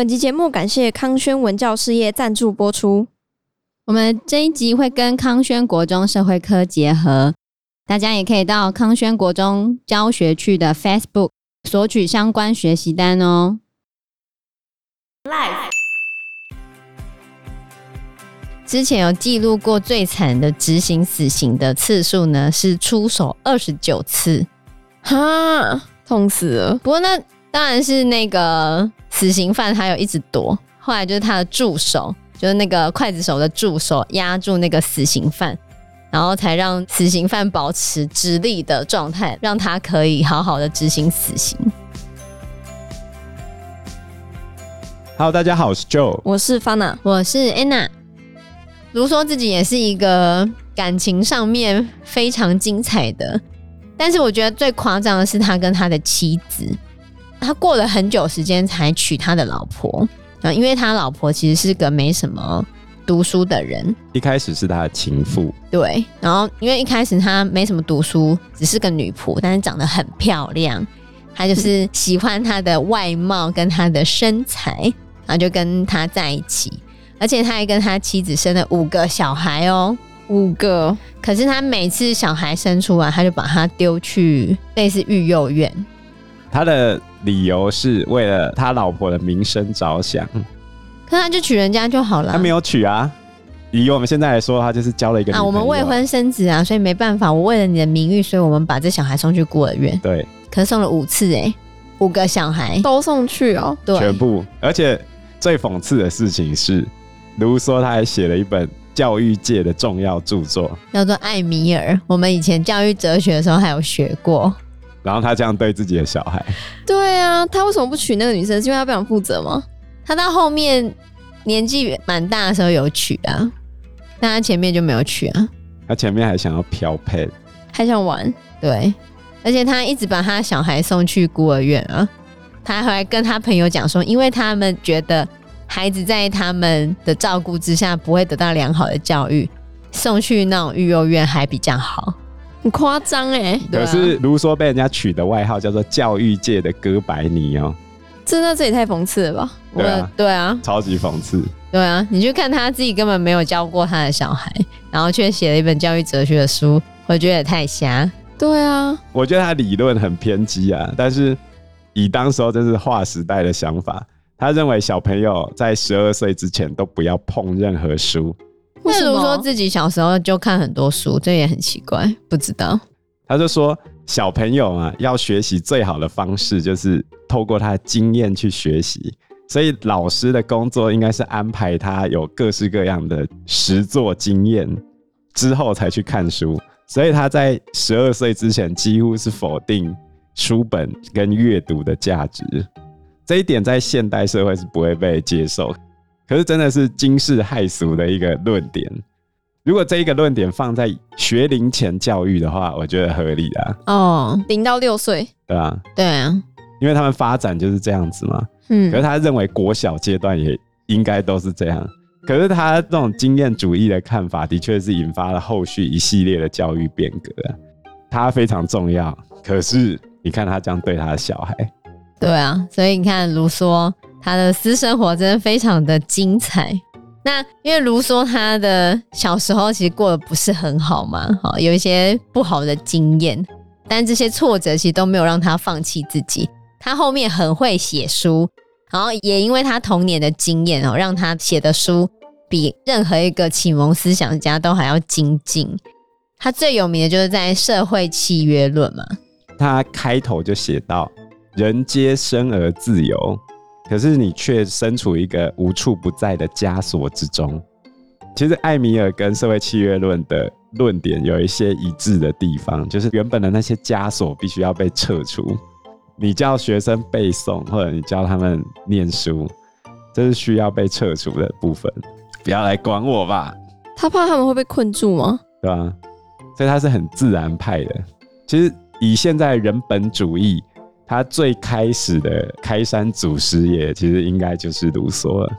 本集节目感谢康轩文教事业赞助播出。我们这一集会跟康轩国中社会科结合，大家也可以到康轩国中教学区的 Facebook 索取相关学习单哦。之前有记录过最惨的执行死刑的次数呢，是出手二十九次，哈，痛死了。不过那当然是那个死刑犯，他有一直躲，后来就是他的助手，就是那个刽子手的助手压住那个死刑犯，然后才让死刑犯保持直立的状态，让他可以好好的执行死刑。Hello，大家好，我是 Joe，我是 Fana，我是 Anna。卢说自己也是一个感情上面非常精彩的，但是我觉得最夸张的是他跟他的妻子，他过了很久时间才娶他的老婆啊，因为他老婆其实是个没什么读书的人，一开始是他的情妇，对，然后因为一开始他没什么读书，只是个女仆，但是长得很漂亮，他就是喜欢她的外貌跟她的身材。然后就跟他在一起，而且他还跟他妻子生了五个小孩哦，五个。可是他每次小孩生出来，他就把他丢去类似育幼院。他的理由是为了他老婆的名声着想。可他就娶人家就好了。他没有娶啊，以我们现在来说，他就是交了一个。啊，我们未婚生子啊，所以没办法。我为了你的名誉，所以我们把这小孩送去孤儿院。对，可是送了五次哎，五个小孩都送去哦，对，全部，而且。最讽刺的事情是，卢梭他还写了一本教育界的重要著作，叫做《艾米尔》。我们以前教育哲学的时候还有学过。然后他这样对自己的小孩，对啊，他为什么不娶那个女生？是因为他不想负责吗？他到后面年纪蛮大的时候有娶啊，但他前面就没有娶啊。他前面还想要漂配，还想玩，对，而且他一直把他小孩送去孤儿院啊。他还跟他朋友讲说，因为他们觉得孩子在他们的照顾之下不会得到良好的教育，送去那种育幼院还比较好。很夸张哎！可是卢梭被人家取的外号叫做教育界的哥白尼哦，真的这也太讽刺了吧？对啊，对啊，超级讽刺。对啊，你去看他自己根本没有教过他的小孩，然后却写了一本教育哲学的书，我觉得也太瞎。对啊，我觉得他理论很偏激啊，但是。以当时候真是划时代的想法，他认为小朋友在十二岁之前都不要碰任何书。为什么说自己小时候就看很多书，这也很奇怪，不知道。他就说小朋友啊，要学习最好的方式就是透过他的经验去学习，所以老师的工作应该是安排他有各式各样的实作经验之后才去看书。所以他在十二岁之前几乎是否定。书本跟阅读的价值，这一点在现代社会是不会被接受。可是真的是惊世骇俗的一个论点。如果这一个论点放在学龄前教育的话，我觉得合理啊。哦，零到六岁，对啊，对啊，因为他们发展就是这样子嘛。嗯，可是他认为国小阶段也应该都是这样。可是他这种经验主义的看法，的确是引发了后续一系列的教育变革。他非常重要，可是。你看他这样对他的小孩，对啊，所以你看卢梭他的私生活真的非常的精彩。那因为卢梭他的小时候其实过得不是很好嘛，好有一些不好的经验，但这些挫折其实都没有让他放弃自己。他后面很会写书，然后也因为他童年的经验哦，让他写的书比任何一个启蒙思想家都还要精进。他最有名的就是在《社会契约论》嘛。他开头就写到：“人皆生而自由，可是你却身处一个无处不在的枷锁之中。”其实，艾米尔跟社会契约论的论点有一些一致的地方，就是原本的那些枷锁必须要被撤除。你叫学生背诵，或者你教他们念书，这是需要被撤除的部分。不要来管我吧。他怕他们会被困住吗？对啊？所以他是很自然派的。其实。以现在人本主义，他最开始的开山祖师爷，其实应该就是卢梭了。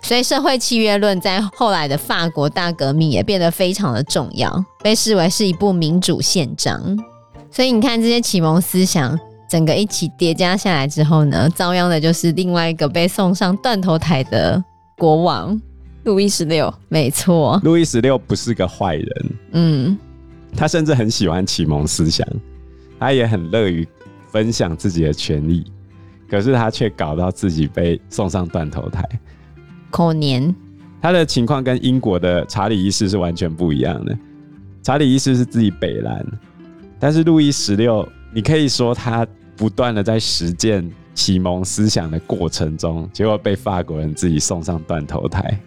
所以，社会契约论在后来的法国大革命也变得非常的重要，被视为是一部民主宪章。所以，你看这些启蒙思想，整个一起叠加下来之后呢，遭殃的就是另外一个被送上断头台的国王路易十六。没错，路易十六不是个坏人，嗯，他甚至很喜欢启蒙思想，他也很乐于分享自己的权利，可是他却搞到自己被送上断头台。可怜，他的情况跟英国的查理一世是完全不一样的。查理一世是自己北兰，但是路易十六，你可以说他不断的在实践启蒙思想的过程中，结果被法国人自己送上断头台，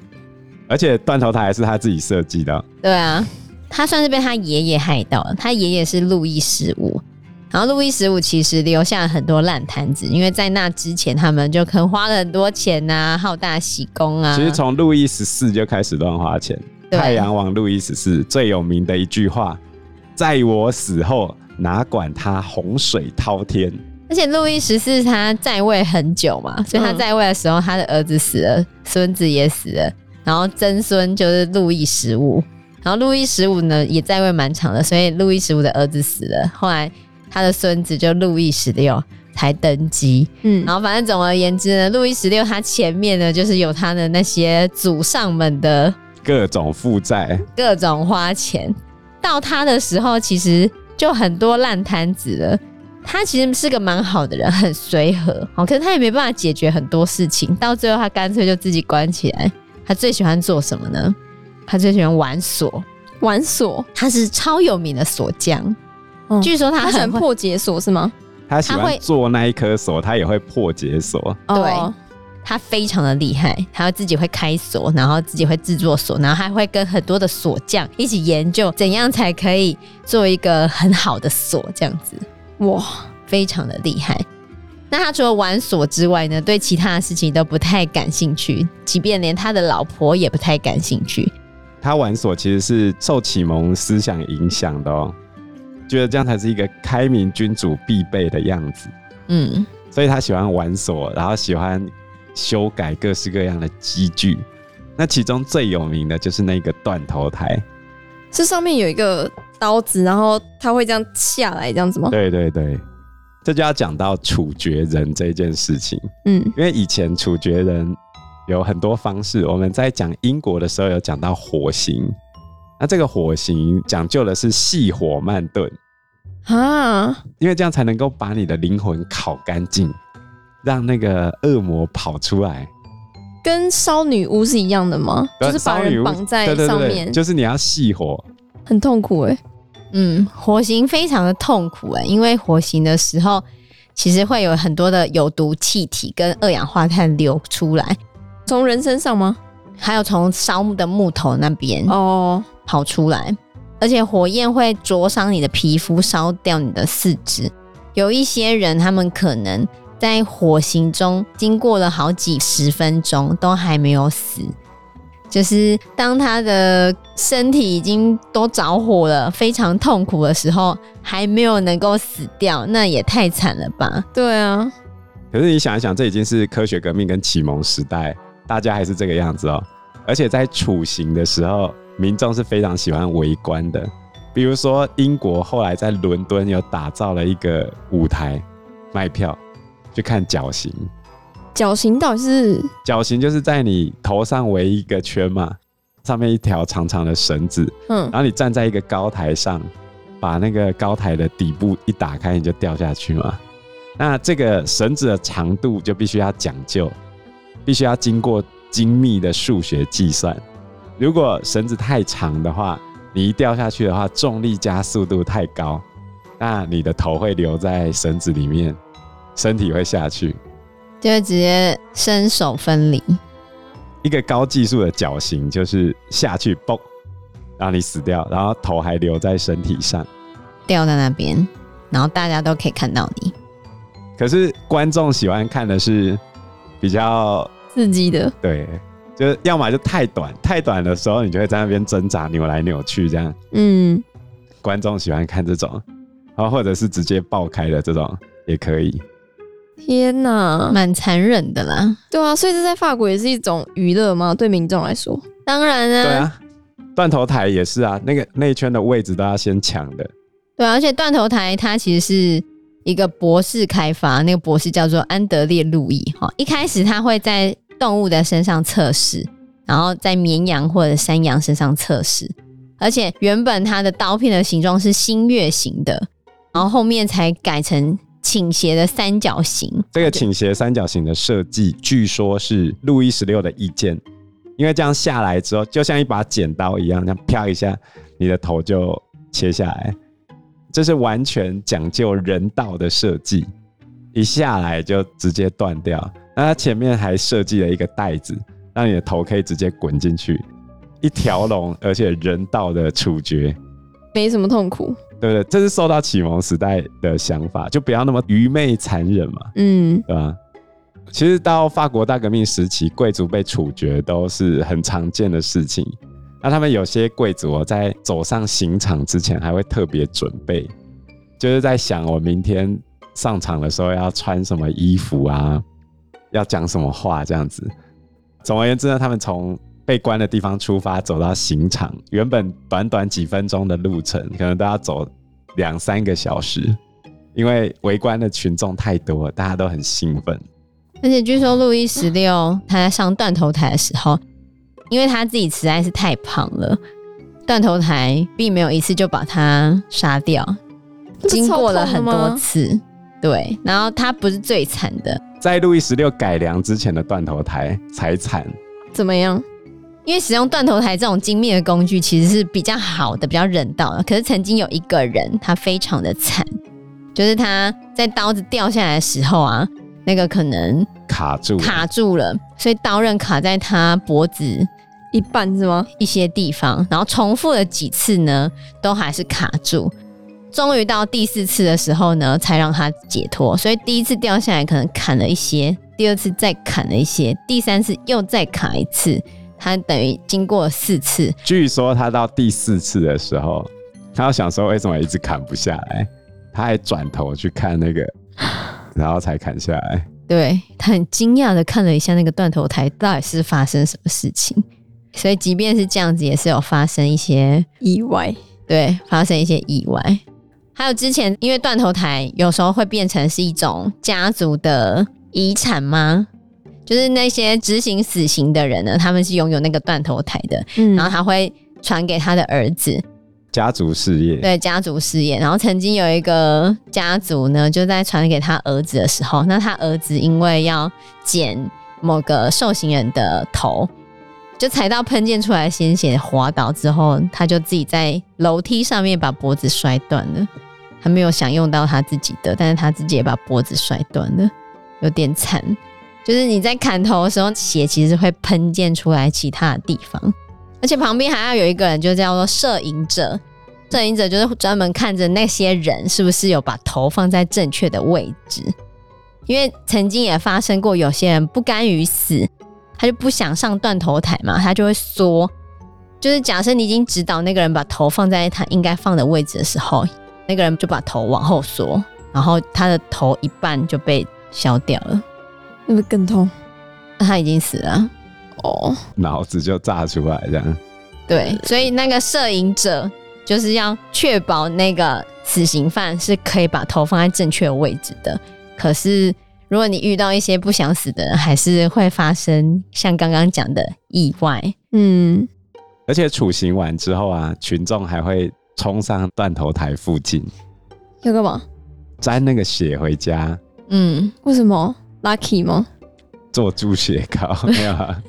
而且断头台还是他自己设计的。对啊，他算是被他爷爷害到了。他爷爷是路易十五。然后路易十五其实留下了很多烂摊子，因为在那之前他们就可能花了很多钱啊，好大喜功啊。其实从路易十四就开始乱花钱。太阳王路易十四最有名的一句话：“在我死后，哪管他洪水滔天。”而且路易十四他在位很久嘛，所以他在位的时候，他的儿子死了，孙子也死了，然后曾孙就是路易十五，然后路易十五呢也在位蛮长的，所以路易十五的儿子死了，后来。他的孙子就路易十六才登基，嗯，然后反正总而言之呢，路易十六他前面呢就是有他的那些祖上们的各种负债、各种花钱，到他的时候其实就很多烂摊子了。他其实是个蛮好的人，很随和，哦，可是他也没办法解决很多事情，到最后他干脆就自己关起来。他最喜欢做什么呢？他最喜欢玩锁，玩锁，他是超有名的锁匠。据说他很破解锁是吗？他喜欢做那一颗锁，他也会破解锁。对，他非常的厉害，他自己会开锁，然后自己会制作锁，然后还会跟很多的锁匠一起研究怎样才可以做一个很好的锁，这样子。哇，非常的厉害。那他除了玩锁之外呢，对其他的事情都不太感兴趣，即便连他的老婆也不太感兴趣。他玩锁其实是受启蒙思想影响的哦。觉得这样才是一个开明君主必备的样子，嗯，所以他喜欢玩锁，然后喜欢修改各式各样的机具。那其中最有名的就是那个断头台，是上面有一个刀子，然后它会这样下来，这样子吗？对对对，这就要讲到处决人这件事情，嗯，因为以前处决人有很多方式，我们在讲英国的时候有讲到火刑。那这个火刑讲究的是细火慢炖啊，因为这样才能够把你的灵魂烤干净，让那个恶魔跑出来。跟烧女巫是一样的吗？就是把人绑在上面，就是你要细火，很痛苦哎、欸。嗯，火刑非常的痛苦哎、欸，因为火刑的时候其实会有很多的有毒气体跟二氧化碳流出来，从人身上吗？还有从烧木的木头那边哦。跑出来，而且火焰会灼伤你的皮肤，烧掉你的四肢。有一些人，他们可能在火刑中经过了好几十分钟，都还没有死。就是当他的身体已经都着火了，非常痛苦的时候，还没有能够死掉，那也太惨了吧？对啊。可是你想一想，这已经是科学革命跟启蒙时代，大家还是这个样子哦。而且在处刑的时候。民众是非常喜欢围观的，比如说英国后来在伦敦有打造了一个舞台，卖票去看绞刑。绞刑到底是？绞刑就是在你头上围一个圈嘛，上面一条长长的绳子，嗯，然后你站在一个高台上，把那个高台的底部一打开，你就掉下去嘛。那这个绳子的长度就必须要讲究，必须要经过精密的数学计算。如果绳子太长的话，你一掉下去的话，重力加速度太高，那你的头会留在绳子里面，身体会下去，就会直接身首分离。一个高技术的绞刑就是下去嘣，让你死掉，然后头还留在身体上，掉在那边，然后大家都可以看到你。可是观众喜欢看的是比较刺激的，对。就是要么就太短，太短的时候你就会在那边挣扎、扭来扭去这样。嗯，观众喜欢看这种，然后或者是直接爆开的这种也可以。天哪，蛮残忍的啦。对啊，所以这在法国也是一种娱乐吗？对民众来说，当然啊。对啊，断头台也是啊，那个那一圈的位置都要先抢的。对啊，而且断头台它其实是一个博士开发，那个博士叫做安德烈·路易。哈，一开始他会在动物的身上测试，然后在绵羊或者山羊身上测试，而且原本它的刀片的形状是新月形的，然后后面才改成倾斜的三角形。这个倾斜三角形的设计，据说是路易十六的意见。因为这样下来之后，就像一把剪刀一样，这样啪一下，你的头就切下来。这是完全讲究人道的设计，一下来就直接断掉。那它前面还设计了一个袋子，让你的头可以直接滚进去，一条龙，而且人道的处决，没什么痛苦，对不对？这是受到启蒙时代的想法，就不要那么愚昧残忍嘛，嗯，对吧？其实到法国大革命时期，贵族被处决都是很常见的事情。那他们有些贵族在走上刑场之前，还会特别准备，就是在想我明天上场的时候要穿什么衣服啊，要讲什么话这样子。总而言之呢，他们从被关的地方出发，走到刑场，原本短短几分钟的路程，可能都要走两三个小时，因为围观的群众太多，大家都很兴奋。而且据说路易十六他在上断头台的时候，因为他自己实在是太胖了，断头台并没有一次就把他杀掉，经过了很多次。对，然后他不是最惨的，在路易十六改良之前的断头台才惨。怎么样？因为使用断头台这种精密的工具其实是比较好的、比较人道的。可是曾经有一个人，他非常的惨，就是他在刀子掉下来的时候啊。那个可能卡住卡住了，所以刀刃卡在他脖子一半是吗？一些地方，然后重复了几次呢，都还是卡住。终于到第四次的时候呢，才让他解脱。所以第一次掉下来可能砍了一些，第二次再砍了一些，第三次又再砍一次，他等于经过四次。据说他到第四次的时候，他要想说为什么一直砍不下来，他还转头去看那个。然后才砍下来。对，他很惊讶的看了一下那个断头台，到底是发生什么事情。所以即便是这样子，也是有发生一些意外。对，发生一些意外。还有之前，因为断头台有时候会变成是一种家族的遗产吗？就是那些执行死刑的人呢，他们是拥有那个断头台的，嗯，然后他会传给他的儿子。家族事业，对，家族事业。然后曾经有一个家族呢，就在传给他儿子的时候，那他儿子因为要剪某个受刑人的头，就踩到喷溅出来的鲜血，滑倒之后，他就自己在楼梯上面把脖子摔断了。还没有享用到他自己的，但是他自己也把脖子摔断了，有点惨。就是你在砍头的时候，血其实会喷溅出来其他的地方。而且旁边还要有一个人，就叫做摄影者。摄影者就是专门看着那些人是不是有把头放在正确的位置。因为曾经也发生过，有些人不甘于死，他就不想上断头台嘛，他就会缩。就是假设你已经指导那个人把头放在他应该放的位置的时候，那个人就把头往后缩，然后他的头一半就被削掉了，那不更痛？他已经死了。哦，脑子就炸出来这样。对，所以那个摄影者就是要确保那个死刑犯是可以把头放在正确的位置的。可是如果你遇到一些不想死的人，还是会发生像刚刚讲的意外。嗯，而且处刑完之后啊，群众还会冲上断头台附近，要干嘛？沾那个血回家。嗯，为什么？Lucky 吗？做猪血糕 没有啊？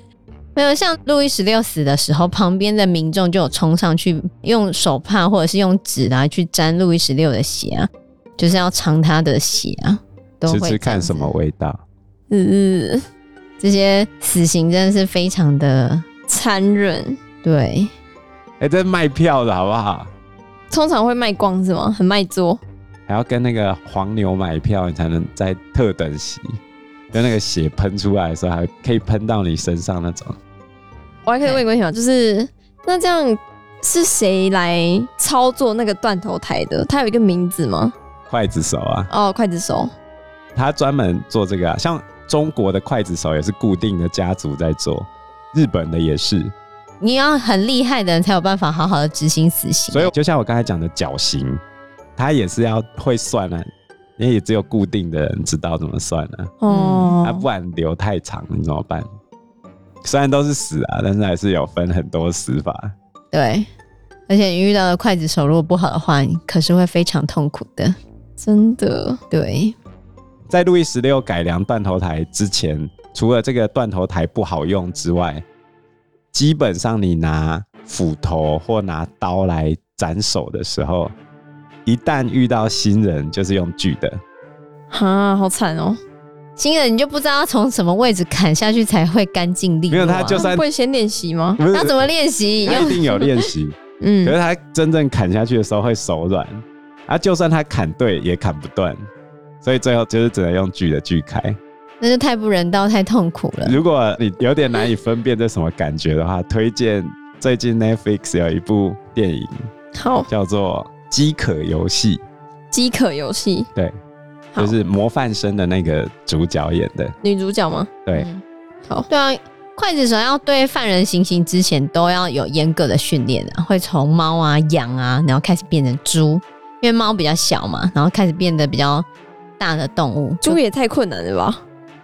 没有，像路易十六死的时候，旁边的民众就有冲上去，用手帕或者是用纸来去沾路易十六的血啊，就是要尝他的血啊，都会吃吃看什么味道。嗯，这些死刑真的是非常的残忍。对，哎、欸，这卖票的好不好？通常会卖光是吗？很卖座，还要跟那个黄牛买票，你才能在特等席。跟那个血喷出来的时候，还可以喷到你身上那种。我还可以问一个问题吗？就是那这样是谁来操作那个断头台的？他有一个名字吗？刽子手啊。哦，刽子手。他专门做这个啊，像中国的刽子手也是固定的家族在做，日本的也是。你要很厉害的人才有办法好好的执行死刑。所以就像我刚才讲的绞刑，他也是要会算啊。因为也只有固定的人知道怎么算了、啊。哦，啊，不然留太长你怎么办？虽然都是死啊，但是还是有分很多死法。对，而且你遇到的刽子手如果不好的话，你可是会非常痛苦的。真的。对，在路易十六改良断头台之前，除了这个断头台不好用之外，基本上你拿斧头或拿刀来斩首的时候，一旦遇到新人，就是用锯的。啊，好惨哦！新人你就不知道从什么位置砍下去才会干净利落、啊。没有他就算会先练习吗？他怎么练习？一定有练习。嗯，可是他真正砍下去的时候会手软，啊，就算他砍对也砍不断，所以最后就是只能用锯的锯开。那就太不人道，太痛苦了。如果你有点难以分辨这什么感觉的话，推荐最近 Netflix 有一部电影，好，叫做《饥渴游戏》。饥渴游戏，对，就是模范生的那个主角演的女主角吗？对，嗯、好，对啊，刽子手要对犯人行刑之前都要有严格的训练啊，会从猫啊、羊啊，然后开始变成猪，因为猫比较小嘛，然后开始变得比较大的动物。猪也太困难了吧？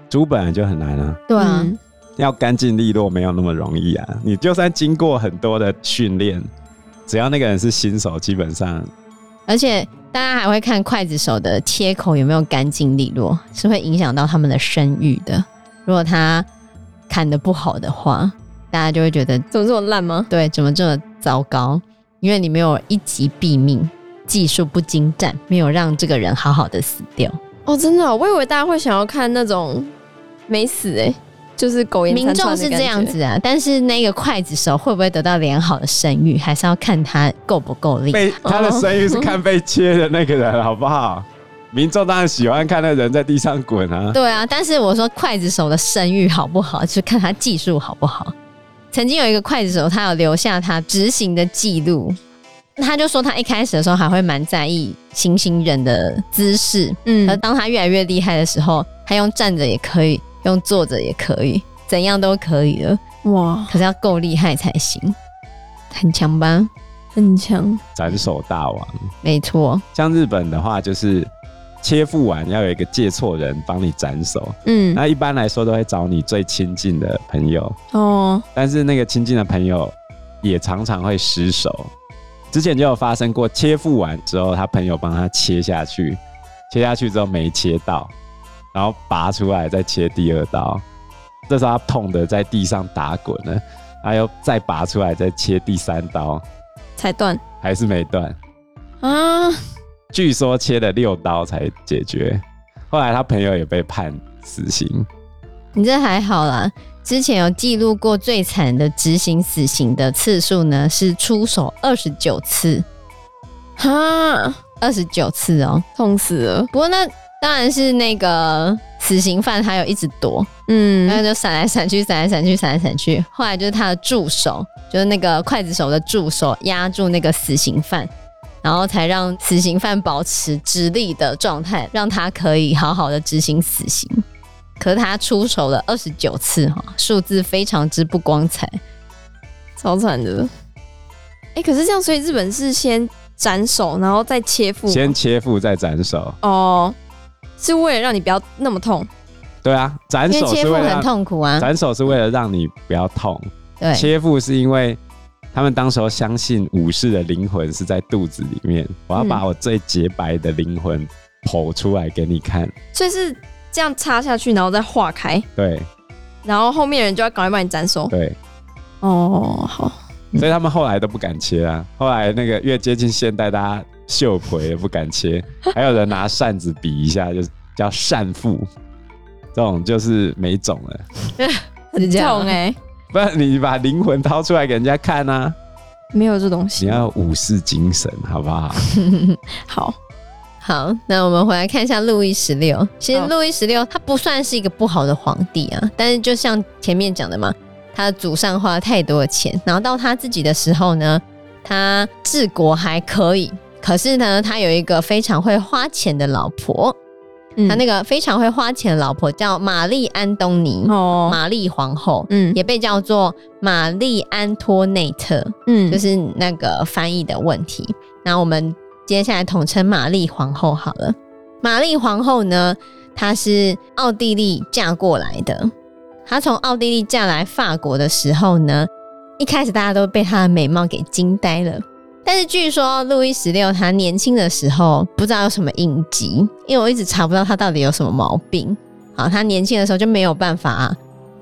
猪本来就很难啊，对啊，嗯、要干净利落没有那么容易啊。你就算经过很多的训练，只要那个人是新手，基本上，而且大家还会看筷子手的切口有没有干净利落，是会影响到他们的声誉的。如果他砍得不好的话，大家就会觉得怎么这么烂吗？对，怎么这么糟糕？因为你没有一击毙命，技术不精湛，没有让这个人好好的死掉。哦，真的、哦，我以为大家会想要看那种。没死哎、欸，就是苟延残。民众是这样子啊，但是那个刽子手会不会得到良好的声誉，还是要看他够不够力。被他的声誉是看被切的那个人，好不好？民众当然喜欢看那人在地上滚啊。对啊，但是我说刽子手的声誉好不好，就是看他技术好不好。曾经有一个刽子手，他有留下他执行的记录，他就说他一开始的时候还会蛮在意行刑人的姿势，嗯，而当他越来越厉害的时候，他用站着也可以。用坐着也可以，怎样都可以了。哇！可是要够厉害才行，很强吧？很强，斩首大王。没错，像日本的话，就是切腹完要有一个借错人帮你斩首。嗯，那一般来说都会找你最亲近的朋友。哦，但是那个亲近的朋友也常常会失手。之前就有发生过，切腹完之后，他朋友帮他切下去，切下去之后没切到。然后拔出来，再切第二刀，这时候他痛的在地上打滚了，他又再拔出来，再切第三刀，才断，还是没断啊？据说切了六刀才解决，后来他朋友也被判死刑。你这还好啦，之前有记录过最惨的执行死刑的次数呢，是出手二十九次，哈，二十九次哦，痛死了。不过那。当然是那个死刑犯，他有一直躲，嗯，然后就闪来闪去，闪来闪去，闪来闪去。后来就是他的助手，就是那个刽子手的助手压住那个死刑犯，然后才让死刑犯保持直立的状态，让他可以好好的执行死刑。可是他出手了二十九次，哈，数字非常之不光彩，超惨的。哎、欸，可是这样，所以日本是先斩首，然后再切腹，先切腹再斩首。哦。是为了让你不要那么痛，对啊，斩首是为了很痛苦啊，斩首是为了让你不要痛，对，切腹是因为他们当时候相信武士的灵魂是在肚子里面，我要把我最洁白的灵魂剖出来给你看，嗯，所以是这样插下去，然后再化开，对，然后后面人就要赶快帮你斩首，对，哦，好，所以他们后来都不敢切啊，后来那个越接近现代，大家。秀婆也不敢切，还有人拿扇子比一下，就是叫扇腹，这种就是没种了，很痛哎、欸！不然你把灵魂掏出来给人家看啊？没有这东西，你要武士精神，好不好？好好，那我们回来看一下路易十六。其实路易十六他不算是一个不好的皇帝啊，但是就像前面讲的嘛，他的祖上花了太多的钱，然后到他自己的时候呢，他治国还可以。可是呢，他有一个非常会花钱的老婆，嗯、他那个非常会花钱的老婆叫玛丽安东尼，哦，玛丽皇后，嗯，也被叫做玛丽安托内特，嗯，就是那个翻译的问题。那我们接下来统称玛丽皇后好了。玛丽皇后呢，她是奥地利嫁过来的。她从奥地利嫁来法国的时候呢，一开始大家都被她的美貌给惊呆了。但是据说路易十六他年轻的时候不知道有什么隐疾，因为我一直查不到他到底有什么毛病。好，他年轻的时候就没有办法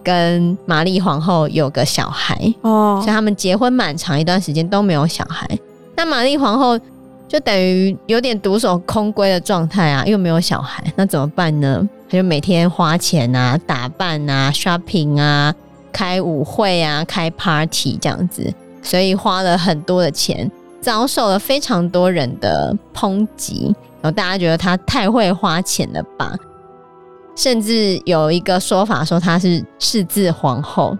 跟玛丽皇后有个小孩哦，所以他们结婚蛮长一段时间都没有小孩。那玛丽皇后就等于有点独守空闺的状态啊，又没有小孩，那怎么办呢？他就每天花钱啊、打扮啊、shopping 啊、开舞会啊、开 party 这样子，所以花了很多的钱。遭受了非常多人的抨击，然后大家觉得她太会花钱了吧？甚至有一个说法说她是赤字皇后，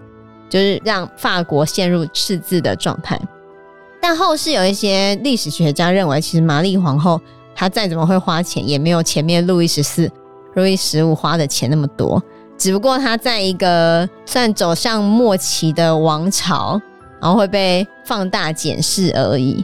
就是让法国陷入赤字的状态。但后世有一些历史学家认为，其实玛丽皇后她再怎么会花钱，也没有前面路易十四、路易十五花的钱那么多。只不过她在一个算走向末期的王朝，然后会被放大检视而已。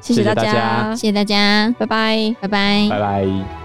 谢谢大家，谢谢大家，拜拜，拜拜，拜拜。